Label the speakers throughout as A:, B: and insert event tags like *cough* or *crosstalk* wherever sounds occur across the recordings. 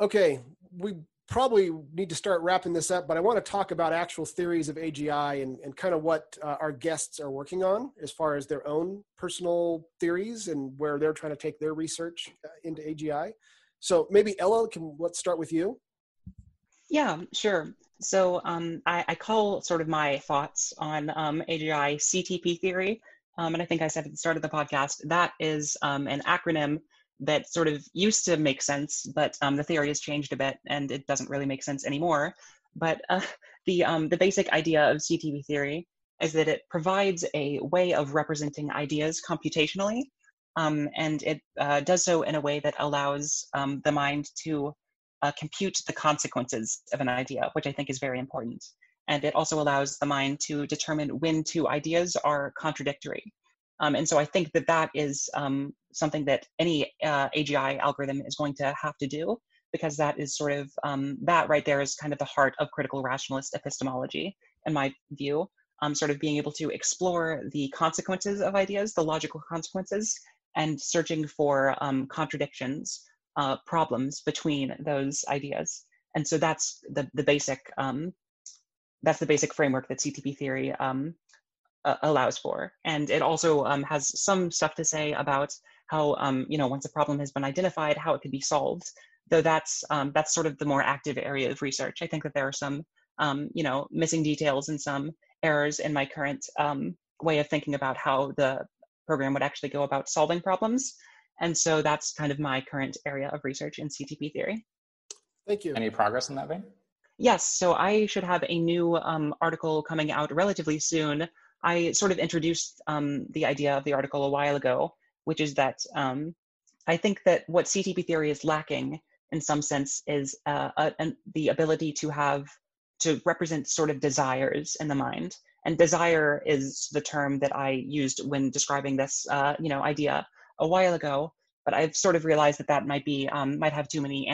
A: okay, we probably need to start wrapping this up, but I want to talk about actual theories of AGI and, and kind of what uh, our guests are working on as far as their own personal theories and where they're trying to take their research uh, into AGI. So maybe Ella, can let's start with you.
B: Yeah, sure. So um, I, I, call sort of my thoughts on um, AGI CTP theory. Um, and I think I said at the start of the podcast, that is um, an acronym that sort of used to make sense, but um, the theory has changed a bit and it doesn't really make sense anymore. But uh, *laughs* the, um, the basic idea of CTP theory is that it provides a way of representing ideas computationally, um, and it uh, does so in a way that allows um, the mind to uh, compute the consequences of an idea, which I think is very important. And it also allows the mind to determine when two ideas are contradictory. Um, and so I think that that is um, something that any uh, AGI algorithm is going to have to do because that is sort of, um, that right there is kind of the heart of critical rationalist epistemology, in my view. Um, sort of being able to explore the consequences of ideas, the logical consequences, and searching for um, contradictions, uh, problems between those ideas. And so that's the, the basic, um, that's the basic framework that CTP theory uh, allows for. And it also um, has some stuff to say about how, um, you know, once a problem has been identified, how it could be solved. Though that's um, that's sort of the more active area of research. I think that there are some, um, you know, missing details and some errors in my current um, way of thinking about how the program would actually go about solving problems. And so that's kind of my current area of research in CTP theory.
A: Thank you.
C: Any progress in that vein?
B: Yes, so I should have a new um, article coming out relatively soon I sort of introduced um, the idea of the article a while ago, which is that um, I think that what CTP theory is lacking in some sense is uh, a, a, the ability to have to represent sort of desires in the mind. And desire is the term that I used when describing this, uh, you know, idea a while ago. But I've sort of realized that that might be um, might have too many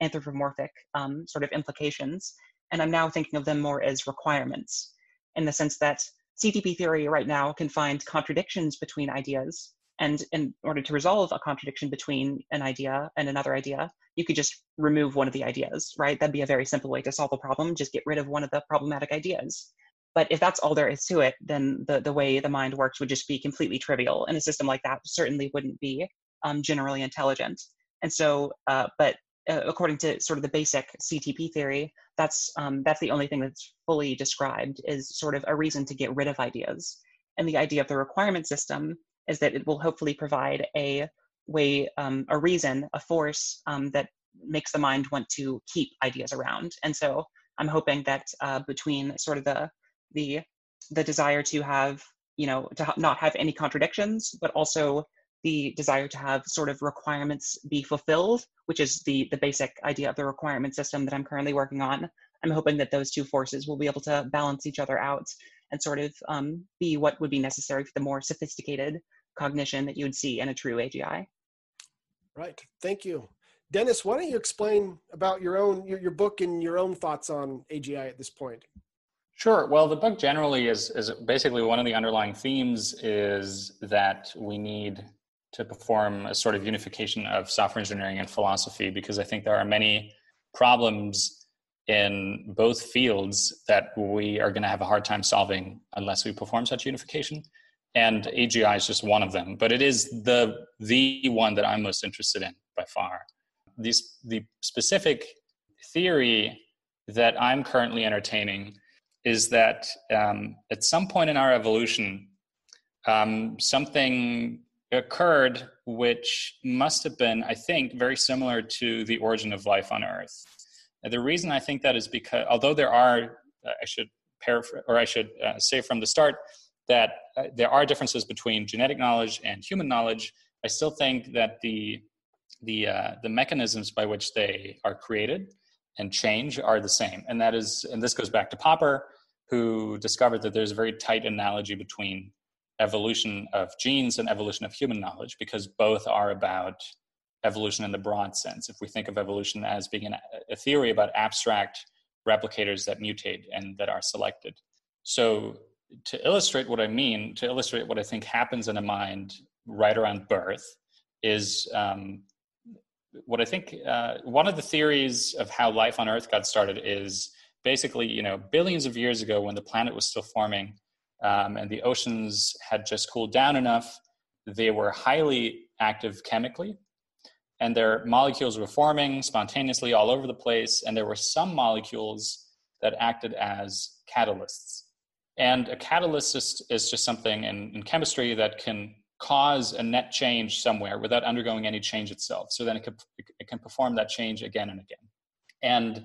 B: anthropomorphic um, sort of implications, and I'm now thinking of them more as requirements, in the sense that CTP theory right now can find contradictions between ideas. And in order to resolve a contradiction between an idea and another idea, you could just remove one of the ideas, right? That'd be a very simple way to solve a problem, just get rid of one of the problematic ideas. But if that's all there is to it, then the, the way the mind works would just be completely trivial. And a system like that certainly wouldn't be um, generally intelligent. And so, uh, but uh, according to sort of the basic CTP theory, that's um, that's the only thing that's fully described is sort of a reason to get rid of ideas. And the idea of the requirement system is that it will hopefully provide a way, um, a reason, a force um, that makes the mind want to keep ideas around. And so I'm hoping that uh, between sort of the the the desire to have you know to ha- not have any contradictions, but also the desire to have sort of requirements be fulfilled, which is the, the basic idea of the requirement system that I'm currently working on. I'm hoping that those two forces will be able to balance each other out and sort of um, be what would be necessary for the more sophisticated cognition that you would see in a true AGI.
A: Right. Thank you. Dennis, why don't you explain about your own your, your book and your own thoughts on AGI at this point?
C: Sure. Well, the book generally is is basically one of the underlying themes is that we need to perform a sort of unification of software engineering and philosophy because I think there are many problems in both fields that we are going to have a hard time solving unless we perform such unification and agi is just one of them but it is the the one that i'm most interested in by far these the specific theory that i'm currently entertaining is that um, at some point in our evolution um, something occurred, which must have been, I think, very similar to the origin of life on Earth. And the reason I think that is because, although there are, uh, I should paraphrase, or I should uh, say from the start, that uh, there are differences between genetic knowledge and human knowledge, I still think that the the uh, the mechanisms by which they are created and change are the same, and that is, and this goes back to Popper, who discovered that there's a very tight analogy between evolution of genes and evolution of human knowledge because both are about evolution in the broad sense. If we think of evolution as being an, a theory about abstract replicators that mutate and that are selected. So, to illustrate what I mean, to illustrate what I think happens in a mind right around birth, is um, what I think uh, one of the theories of how life on Earth got started is basically, you know, billions of years ago when the planet was still forming um, and the oceans had just cooled down enough, they were highly active chemically and their molecules were forming spontaneously all over the place. And there were some molecules that acted as catalysts. And a catalyst is, is just something in, in chemistry that can cause a net change somewhere without undergoing any change itself. So then it can, it can perform that change again and again. And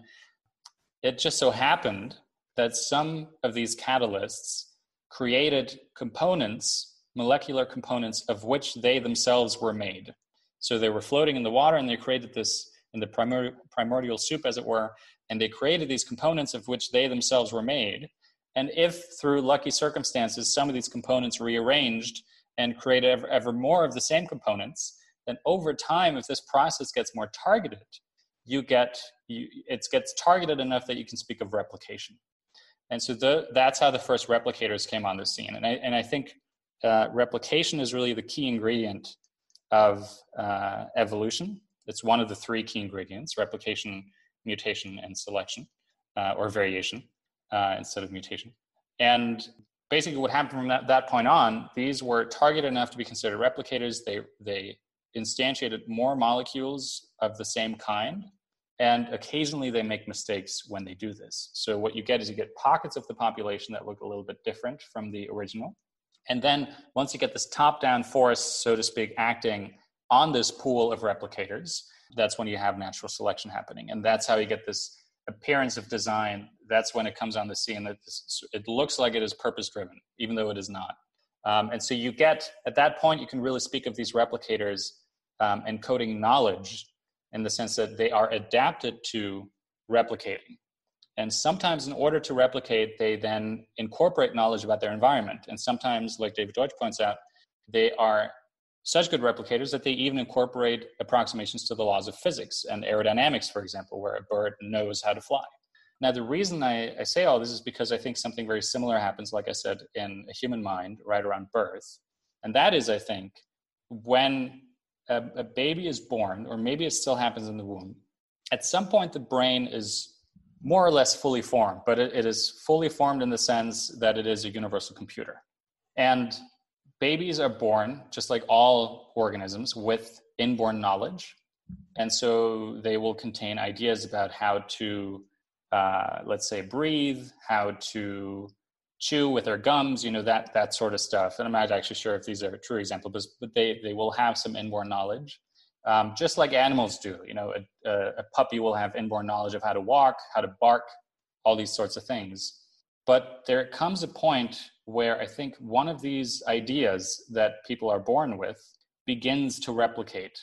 C: it just so happened that some of these catalysts created components, molecular components, of which they themselves were made. So they were floating in the water and they created this in the primordial, primordial soup, as it were, and they created these components of which they themselves were made. And if through lucky circumstances some of these components rearranged and created ever, ever more of the same components, then over time, if this process gets more targeted, you get you, it gets targeted enough that you can speak of replication. And so the, that's how the first replicators came on the scene. And I, and I think uh, replication is really the key ingredient of uh, evolution. It's one of the three key ingredients replication, mutation, and selection, uh, or variation uh, instead of mutation. And basically, what happened from that, that point on, these were targeted enough to be considered replicators. They, they instantiated more molecules of the same kind. And occasionally they make mistakes when they do this. So, what you get is you get pockets of the population that look a little bit different from the original and then once you get this top down force, so to speak, acting on this pool of replicators, that's when you have natural selection happening. And that's how you get this appearance of design. That's when it comes on the scene that it looks like it is purpose driven, even though it is not. Um, and so you get, at that point, you can really speak of these replicators um, encoding knowledge in the sense that they are adapted to replicating. And sometimes, in order to replicate, they then incorporate knowledge about their environment. And sometimes, like David Deutsch points out, they are such good replicators that they even incorporate approximations to the laws of physics and aerodynamics, for example, where a bird knows how to fly. Now, the reason I, I say all this is because I think something very similar happens, like I said, in a human mind right around birth. And that is, I think, when a, a baby is born, or maybe it still happens in the womb, at some point the brain is more or less fully formed, but it, it is fully formed in the sense that it is a universal computer. And babies are born, just like all organisms, with inborn knowledge. And so they will contain ideas about how to, uh, let's say, breathe, how to chew with their gums, you know, that, that sort of stuff. And I'm not actually sure if these are true examples, but they, they will have some inborn knowledge um, just like animals do. You know, a, a, puppy will have inborn knowledge of how to walk, how to bark, all these sorts of things. But there comes a point where I think one of these ideas that people are born with begins to replicate.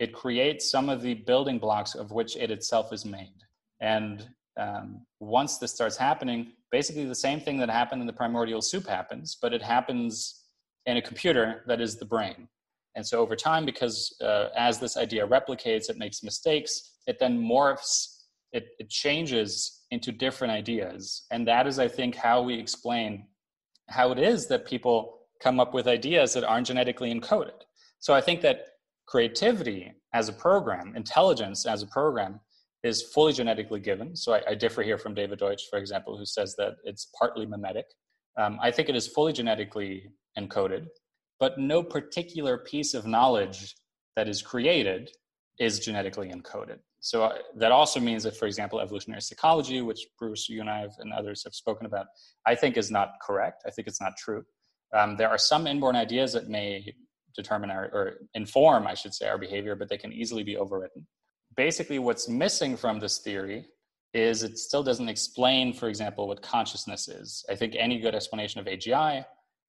C: It creates some of the building blocks of which it itself is made. And um, once this starts happening, basically the same thing that happened in the primordial soup happens, but it happens in a computer that is the brain. And so over time, because uh, as this idea replicates, it makes mistakes, it then morphs, it, it changes into different ideas. And that is, I think, how we explain how it is that people come up with ideas that aren't genetically encoded. So I think that creativity as a program, intelligence as a program, is fully genetically given. So I, I differ here from David Deutsch, for example, who says that it's partly memetic. Um, I think it is fully genetically encoded but no particular piece of knowledge that is created is genetically encoded. So uh, that also means that, for example, evolutionary psychology, which Bruce, you and I have, and others have spoken about, I think is not correct. I think it's not true. Um, there are some inborn ideas that may determine our, or inform, I should say, our behavior, but they can easily be overwritten. Basically, what's missing from this theory is it still doesn't explain, for example, what consciousness is. I think any good explanation of AGI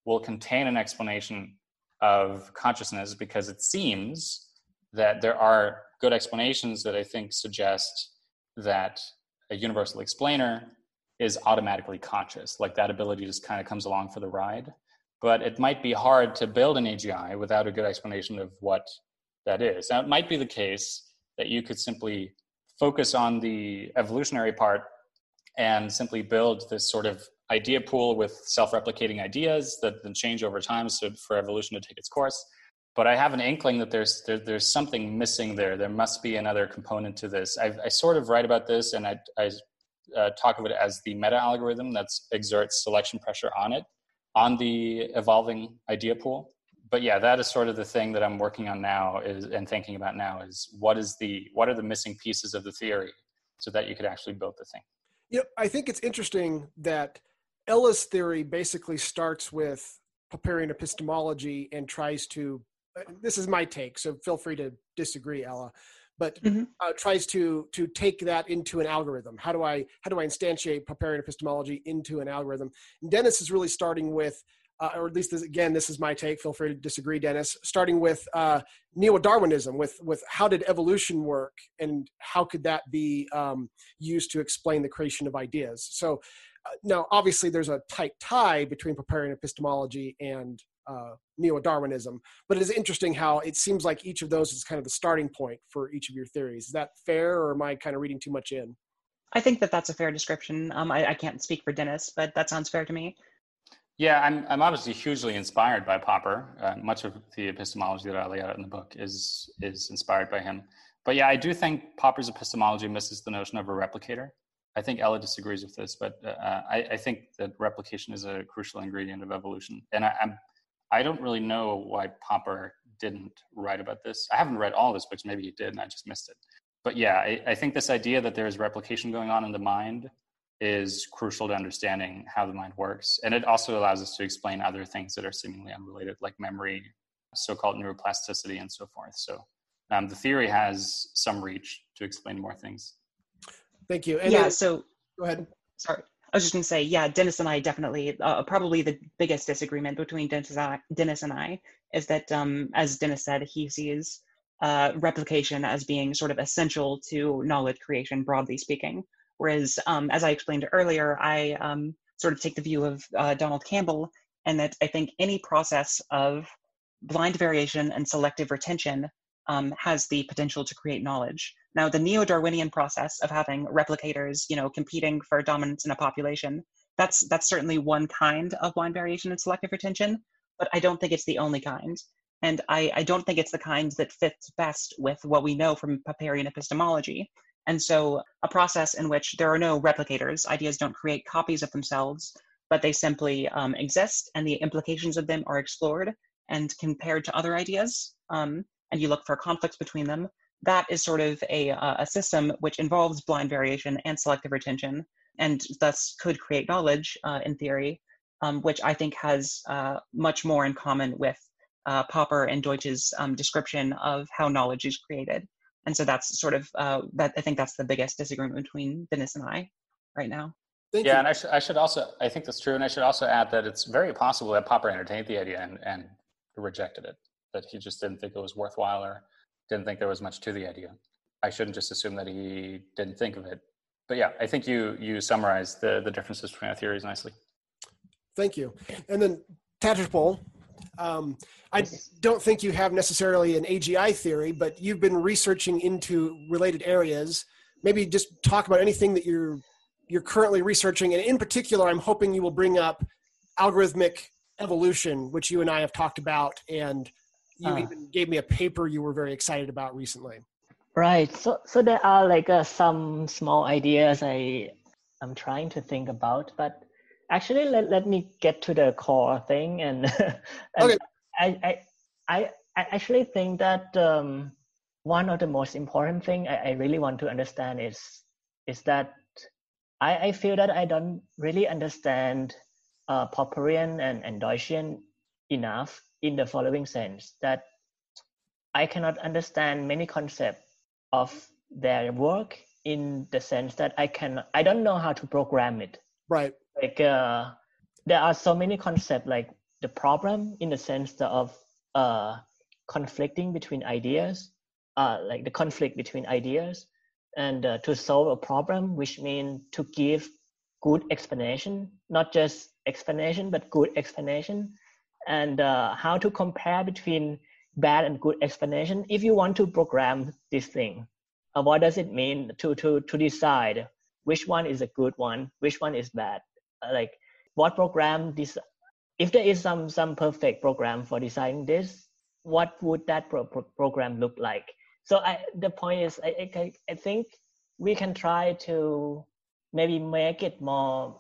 C: will contain an explanation of consciousness because it seems that there are good explanations that I think suggest that a universal explainer is automatically conscious, like that ability just kind of comes along for the ride. But it might be hard to build an AGI without a good explanation of what that is. Now, it might be the case that you could simply focus on the evolutionary part and simply build this sort of idea pool with self-replicating ideas that then change over time so for evolution to take its course but I have an inkling that there's there, there's something missing there. There must be another component to this. I, I sort of write about this, and I, I uh, talk of it as the meta algorithm that exerts selection pressure on it, on the evolving idea pool. But yeah, that is sort of the thing that I'm working on now is and thinking about now is what is the what are the missing pieces of the theory so that you could actually build the thing.
A: Yeah, I think it's interesting that Ella's theory basically starts with Popperian epistemology and tries to this is my take, so feel free to disagree, Ella. But mm-hmm. uh, tries to to take that into an algorithm. How do I how do I instantiate Popperian epistemology into an algorithm? And Dennis is really starting with, uh, or at least this, again, this is my take. Feel free to disagree, Dennis. Starting with uh, neo-Darwinism, with with how did evolution work, and how could that be um, used to explain the creation of ideas? So uh, now, obviously, there's a tight tie between Popperian epistemology and uh, neo-Darwinism. But it is interesting how it seems like each of those is kind of the starting point for each of your theories. Is that fair, or am I kind of reading too much in?
B: I think that that's a fair description. Um, I, I can't speak for Dennis, but that sounds fair to me.
C: Yeah, I'm, I'm obviously hugely inspired by Popper. Uh, much of the epistemology that I lay out in the book is is inspired by him. But yeah, I do think Popper's epistemology misses the notion of a replicator. I think Ella disagrees with this, but uh, I, I, think that replication is a crucial ingredient of evolution. And I, am I don't really know why Popper didn't write about this. I haven't read all his books. Maybe he did, and I just missed it. But yeah, I, I think this idea that there is replication going on in the mind is crucial to understanding how the mind works, and it also allows us to explain other things that are seemingly unrelated, like memory, so-called neuroplasticity, and so forth. So um, the theory has some reach to explain more things.
A: Thank you.
B: And yeah. Then, so
A: go ahead.
B: Sorry. I was just going to say, yeah, Dennis and I definitely, uh, probably the biggest disagreement between Dennis and I, Dennis and I is that, um, as Dennis said, he sees uh, replication as being sort of essential to knowledge creation, broadly speaking. Whereas, um, as I explained earlier, I um, sort of take the view of uh, Donald Campbell, and that I think any process of blind variation and selective retention um, has the potential to create knowledge. Now, the neo-Darwinian process of having replicators, you know, competing for dominance in a population, that's that's certainly one kind of blind variation and selective retention, but I don't think it's the only kind. And I, I don't think it's the kind that fits best with what we know from Popperian epistemology. And so, a process in which there are no replicators, ideas don't create copies of themselves, but they simply um, exist, and the implications of them are explored and compared to other ideas, um, and you look for conflicts between them that is sort of a, uh, a system which involves blind variation and selective retention, and thus could create knowledge uh, in theory, um, which I think has uh, much more in common with uh, Popper and Deutsch's um, description of how knowledge is created. And so that's sort of uh, that. I think that's the biggest disagreement between Dennis and I right now.
C: Thank yeah, you. and I, sh- I should also, I think that's true. And I should also add that it's very possible that Popper entertained the idea and, and rejected it, that he just didn't think it was worthwhile or didn't think there was much to the idea. I shouldn't just assume that he didn't think of it. But yeah, I think you you summarized the the differences between our theories nicely.
A: Thank you. And then Thatchaphol, um, I don't think you have necessarily an AGI theory, but you've been researching into related areas. Maybe just talk about anything that you're you're currently researching, and in particular, I'm hoping you will bring up algorithmic evolution, which you and I have talked about, and you uh, even gave me a paper you were very excited about recently.
D: Right. So so there are like uh, some small ideas I I'm trying to think about, but actually let, let me get to the core thing and, *laughs* and okay. I, I I actually think that um, one of the most important thing I, I really want to understand is is that I, I feel that I don't really understand uh, Popperian and, and Deutschian enough in the following sense that I cannot understand many concepts of their work in the sense that I can I don't know how to program it.
A: Right.
D: Like uh, there are so many concepts like the problem in the sense of uh, conflicting between ideas, uh, like the conflict between ideas, and uh, to solve a problem, which means to give good explanation, not just explanation, but good explanation and uh, how to compare between bad and good explanation if you want to program this thing. Uh, what does it mean to to to decide which one is a good one which one is bad? Uh, like what program this if there is some some perfect program for deciding this what would that pro- pro- program look like? So I, the point is I, I, I think we can try to maybe make it more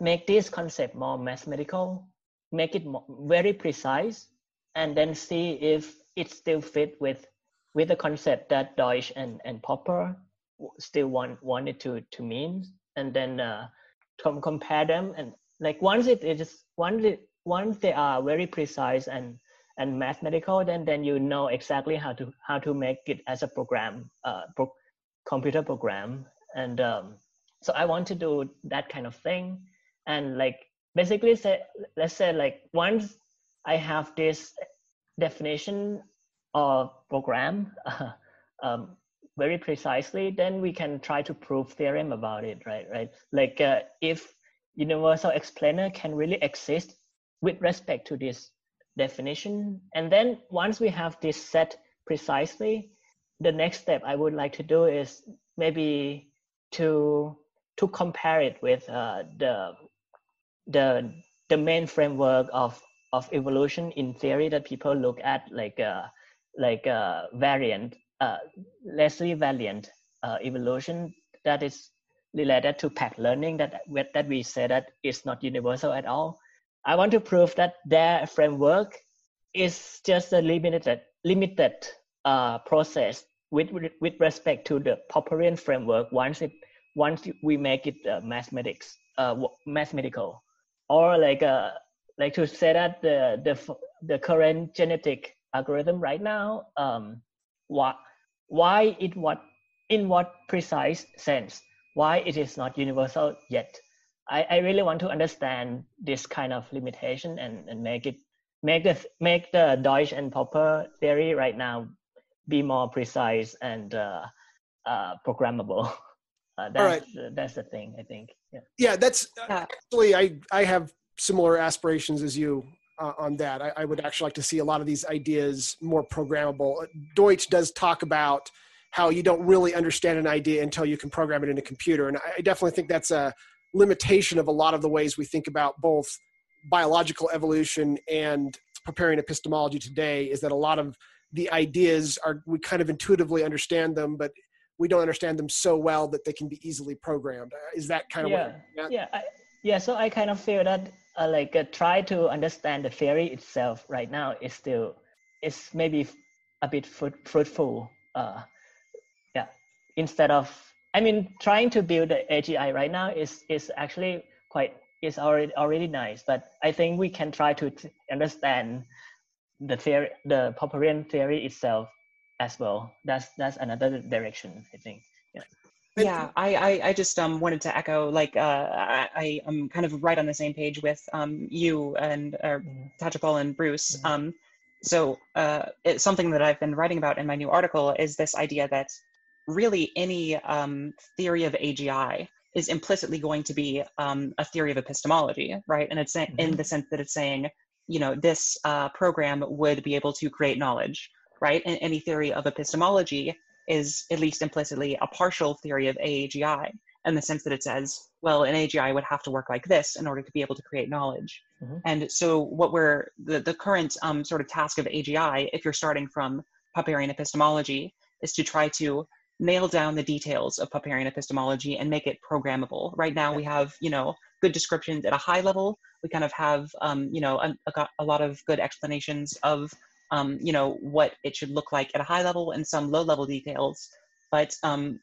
D: make this concept more mathematical make it very precise and then see if it still fit with with the concept that Deutsch and, and Popper still want wanted to to mean. And then uh, com- compare them and like once it is once it once they are very precise and and mathematical then then you know exactly how to how to make it as a program uh, pro- computer program. And um, so i want to do that kind of thing. And like basically say let's say like once i have this definition of program uh, *laughs* um, very precisely then we can try to prove theorem about it right right? Like uh, if universal explainer can really exist with respect to this definition and then once we have this set precisely the next step i would like to do is maybe to to compare it with uh, the the the main framework of of evolution in theory that people look at like uh, like uh, Valiant uh, Leslie Valiant uh, evolution that is related to PAC learning that that we say that is not universal at all. I want to prove that their framework is just a limited limited uh, process with with respect to the Popperian framework. Once it once we make it uh, mathematics uh, mathematical, or like uh, like to say that the the the current genetic algorithm right now um, what why it what in what precise sense why it is not universal yet I, I really want to understand this kind of limitation and, and make it make the make the Deutsch and Popper theory right now be more precise and uh, uh, programmable. *laughs* Uh, that's right. that's the thing I think. Yeah.
A: Yeah, that's actually I I have similar aspirations as you uh, on that. I, I, would actually like to see a lot of these ideas more programmable. Deutsch does talk about how you don't really understand an idea until you can program it in a computer, and I definitely think that's a limitation of a lot of the ways we think about both biological evolution and Popperian epistemology today. Is that a lot of the ideas are we kind of intuitively understand them, but we don't understand them so well that they can be easily programmed. Is that kind of
D: yeah, what? Yeah, I, yeah. So I kind of feel that uh, like uh, try to understand the theory itself right now is still is maybe a bit fruit, fruitful uh, yeah instead of i mean trying to build the agi right now is is actually quite is already already nice but i think we can try to t- understand the theory the popperian theory itself as well. That's that's another direction i think. Yeah.
B: Yeah I, I, I just um wanted to echo like uh i, I am kind of right on the same page with um you and uh, Thatchaphol and bruce. Mm-hmm. um so uh it's something that i've been writing about in my new article is this idea that really any um theory of agi is implicitly going to be um, a theory of epistemology right? And it's mm-hmm. in the sense that it's saying you know this uh, program would be able to create knowledge right and any theory of epistemology is at least implicitly a partial theory of AAGI in the sense that it says, well, an AGI would have to work like this in order to be able to create knowledge. Mm-hmm. And so, what we're the, the current um, sort of task of AGI, if you're starting from Popperian epistemology, is to try to nail down the details of Popperian epistemology and make it programmable. Right now, we have you know good descriptions at a high level. We kind of have um, you know a, a, a lot of good explanations of um, you know what it should look like at a high level and some low level details but um,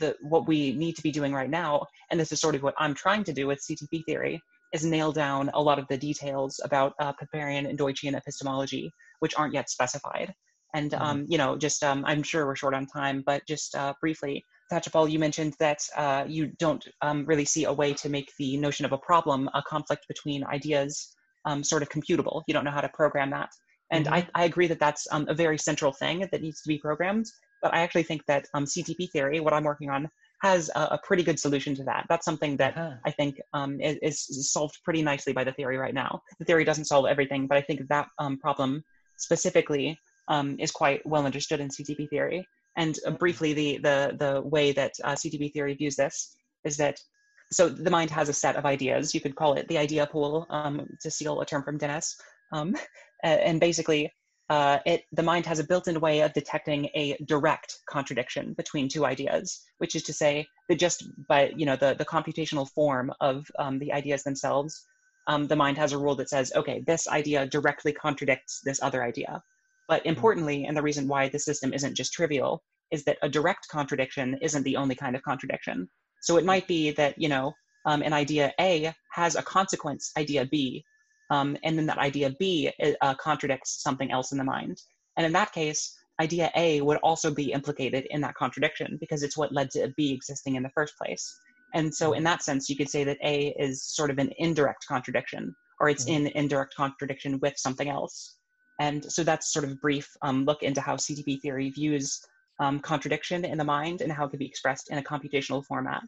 B: the what we need to be doing right now and this is sort of what i'm trying to do with ctp theory is nail down a lot of the details about uh, Popperian and Deutschian epistemology, which aren't yet specified. And mm-hmm. um, you know, just um, I'm sure we're short on time, but just uh, briefly, Thatchaphol, you mentioned that uh, you don't um, really see a way to make the notion of a problem, a conflict between ideas, um, sort of computable. You don't know how to program that. And mm-hmm. I, I agree that that's um, a very central thing that needs to be programmed. But I actually think that um, CTP theory, what I'm working on, has a, a, pretty good solution to that. That's something that uh-huh. I think um, is, is, solved pretty nicely by the theory right now. The theory doesn't solve everything, but I think that um, problem specifically um, is quite well understood in CTP theory. And uh, briefly, the, the, the way that uh, CTP theory views this is that so the mind has a set of ideas. You could call it the idea pool um, to steal a term from Dennis. Um, and basically, uh, it the mind has a built-in way of detecting a direct contradiction between two ideas, which is to say that just by you know the the computational form of um, the ideas themselves, um, the mind has a rule that says, okay, this idea directly contradicts this other idea. But mm-hmm. importantly, and the reason why the system isn't just trivial, is that a direct contradiction isn't the only kind of contradiction. So it might be that you know um, an idea A has a consequence idea B, um, and then that idea B uh, contradicts something else in the mind. And in that case, idea A would also be implicated in that contradiction because it's what led to B existing in the first place. And so, in that sense, you could say that A is sort of an indirect contradiction, or it's mm-hmm. in indirect contradiction with something else. And so, that's sort of a brief um, look into how CTP theory views um, contradiction in the mind and how it can be expressed in a computational format.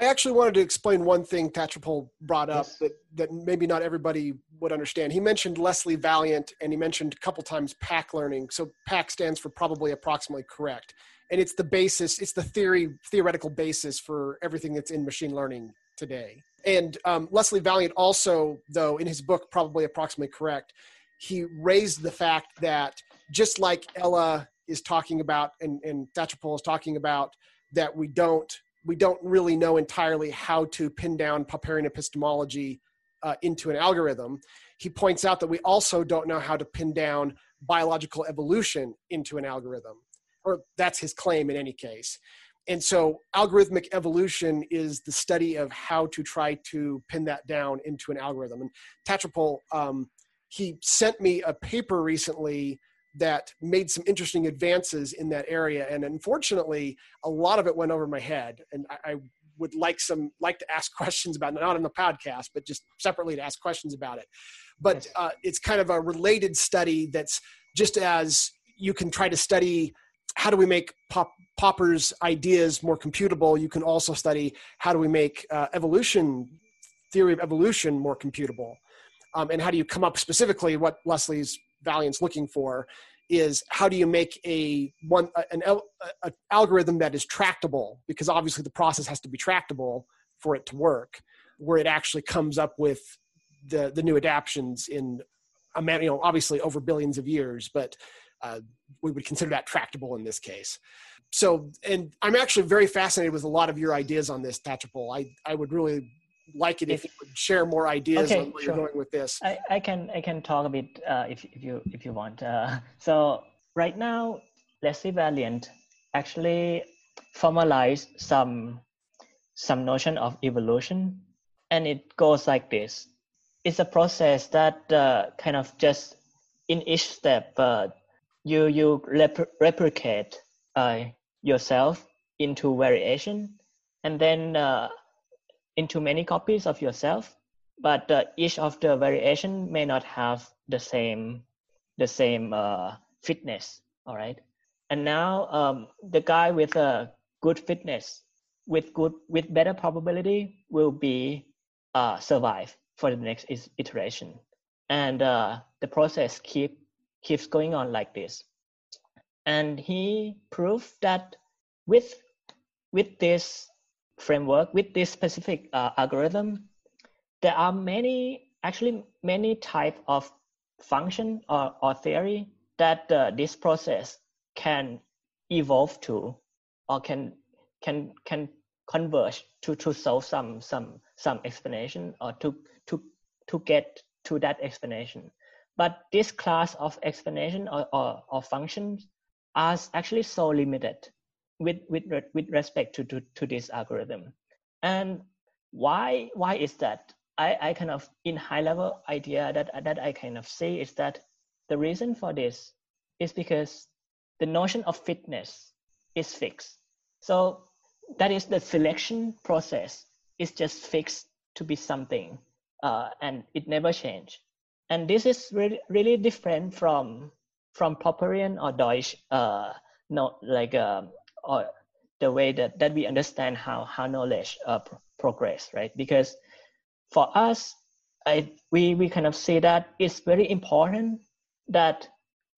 A: I actually wanted to explain one thing Thatchaphol brought up yes. that, that maybe not everybody would understand. He mentioned Leslie Valiant and he mentioned a couple times PAC learning. So PAC stands for probably approximately correct. And it's the basis, it's the theory, theoretical basis for everything that's in machine learning today. And um, Leslie Valiant also, though, in his book, probably approximately correct, he raised the fact that just like Ella is talking about and, and Thatchaphol is talking about, that we don't we don't really know entirely how to pin down Popperian epistemology uh, into an algorithm. He points out that we also don't know how to pin down biological evolution into an algorithm, or that's his claim in any case. And so, algorithmic evolution is the study of how to try to pin that down into an algorithm. And Thatchaphol, um, he sent me a paper recently that made some interesting advances in that area. And unfortunately, a lot of it went over my head. And I, I would like some like to ask *laughs* questions about not on the podcast, but just separately to ask questions about it. But uh, it's kind of a related study that's just as you can try to study how do we make pop, Popper's ideas more computable. You can also study how do we make uh, evolution theory of evolution more computable. Um, and how do you come up specifically what Leslie's Valiant's looking for is how do you make a one an, algorithm that is tractable? Because obviously the process has to be tractable for it to work where it actually comes up with the the new adaptations in a man you know obviously over billions of years but uh, we would consider that tractable in this case. So and i'm actually very fascinated with a lot of your ideas on this Thatchaphol i i would really like it if, if you would share more ideas okay, on where sure. you're going with this.
D: I, I can I can talk a bit uh, if if you if you want. Uh, so right now, Leslie Valiant actually formalized some some notion of evolution, and it goes like this. It's a process that uh, kind of just in each step uh, you you rep- replicate uh, yourself into variation, and then uh, into many copies of yourself, but uh, each of the variation may not have the same the same uh, fitness. All right, and now um, the guy with a good fitness with good with better probability will be uh, survive for the next iteration, and uh, the process keep keeps going on like this. And he proved that with with this framework with this specific uh, algorithm, there are many, actually many type of function or, or theory that uh, this process can evolve to or can can can converge to to solve some some some explanation or to to to get to that explanation. But this class of explanation or, or, or functions are actually so limited with with with respect to, to to this algorithm. And why why is that? I i kind of in high level idea that that i kind of say is that the reason for this is because the notion of fitness is fixed. So that is the selection process is just fixed to be something uh, and it never change. And this is really really different from from Popperian or Deutsch uh, no like um, or the way that, that we understand how, how knowledge uh, progress, right? Because for us, I, we, we kind of say that it's very important that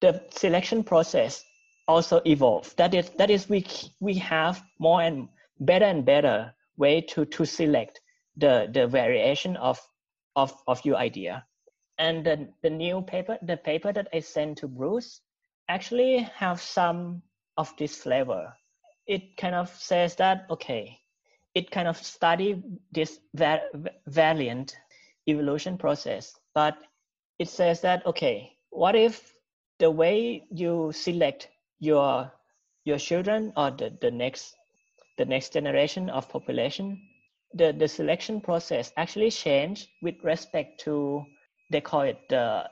D: the selection process also evolve. That is, that is we, we have more and better and better way to, to select the, the variation of, of, of your idea. and the, the new paper the paper that i sent to bruce actually have some of this flavor it kind of says that okay it kind of study this va- Valiant evolution process but it says that okay what if the way you select your your children or the, the next the next generation of population the, the selection process actually change with respect to they call it the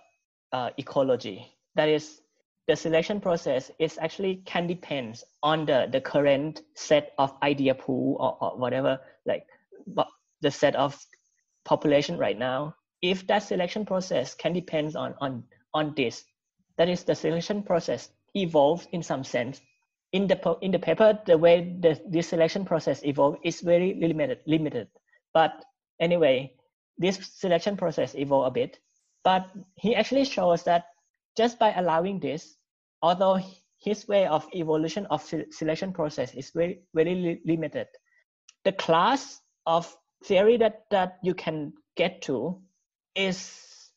D: uh, ecology. That is the selection process is actually can depend on the, the current set of idea pool or, or whatever like the set of population right now. If that selection process can depend on on on this that is the selection process evolves in some sense. In the in the paper the way the this selection process evolved is very limited limited. But anyway this selection process evolved a bit. But he actually shows that just by allowing this although his way of evolution of selection process is very very li- limited the class of theory that that you can get to is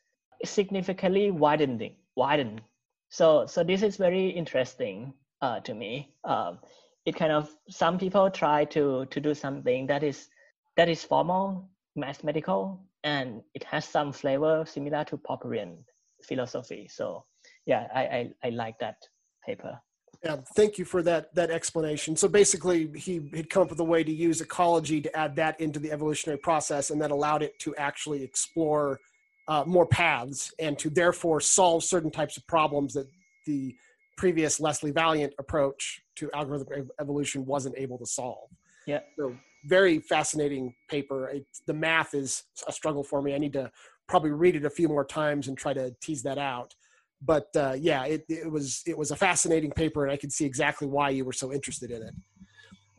D: significantly widening widened so so this is very interesting uh, to me. Um, it kind of some people try to to do something that is that is formal mathematical and it has some flavor similar to Popperian philosophy so yeah I, I i like that paper
A: yeah, thank you for that that explanation. So basically, he had come up with a way to use ecology to add that into the evolutionary process, and that allowed it to actually explore uh, more paths and to therefore solve certain types of problems that the previous Leslie Valiant approach to algorithmic evolution wasn't able to solve.
D: Yeah.
A: So very fascinating paper. It's, the math is a struggle for me. I need to probably read it a few more times and try to tease that out. But uh, yeah, it, it was it was a fascinating paper, and I can see exactly why you were so interested in it.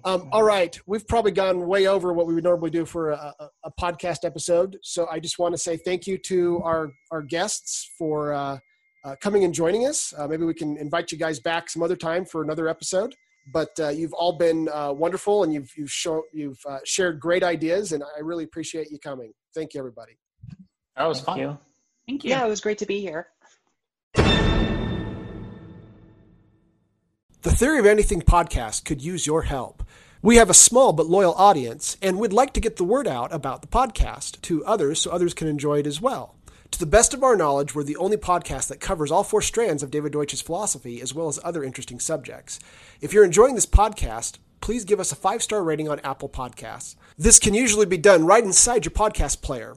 A: Um, all right, we've probably gone way over what we would normally do for a, a, a podcast episode. So I just want to say thank you to our our guests for uh, uh, coming and joining us. Uh, maybe we can invite you guys back some other time for another episode. But uh, you've all been uh, wonderful, and you've you've shown you've uh, shared great ideas, and I really appreciate you coming. Thank you, everybody.
C: That was
D: Thank
C: fun.
D: you.
B: Thank you. Yeah, it was great to be here.
A: The Theory of Anything podcast could use your help. We have a small but loyal audience, and we'd like to get the word out about the podcast to others so others can enjoy it as well. To the best of our knowledge, we're the only podcast that covers all four strands of David Deutsch's philosophy as well as other interesting subjects. If you're enjoying this podcast, please give us a five star rating on Apple Podcasts. This can usually be done right inside your podcast player,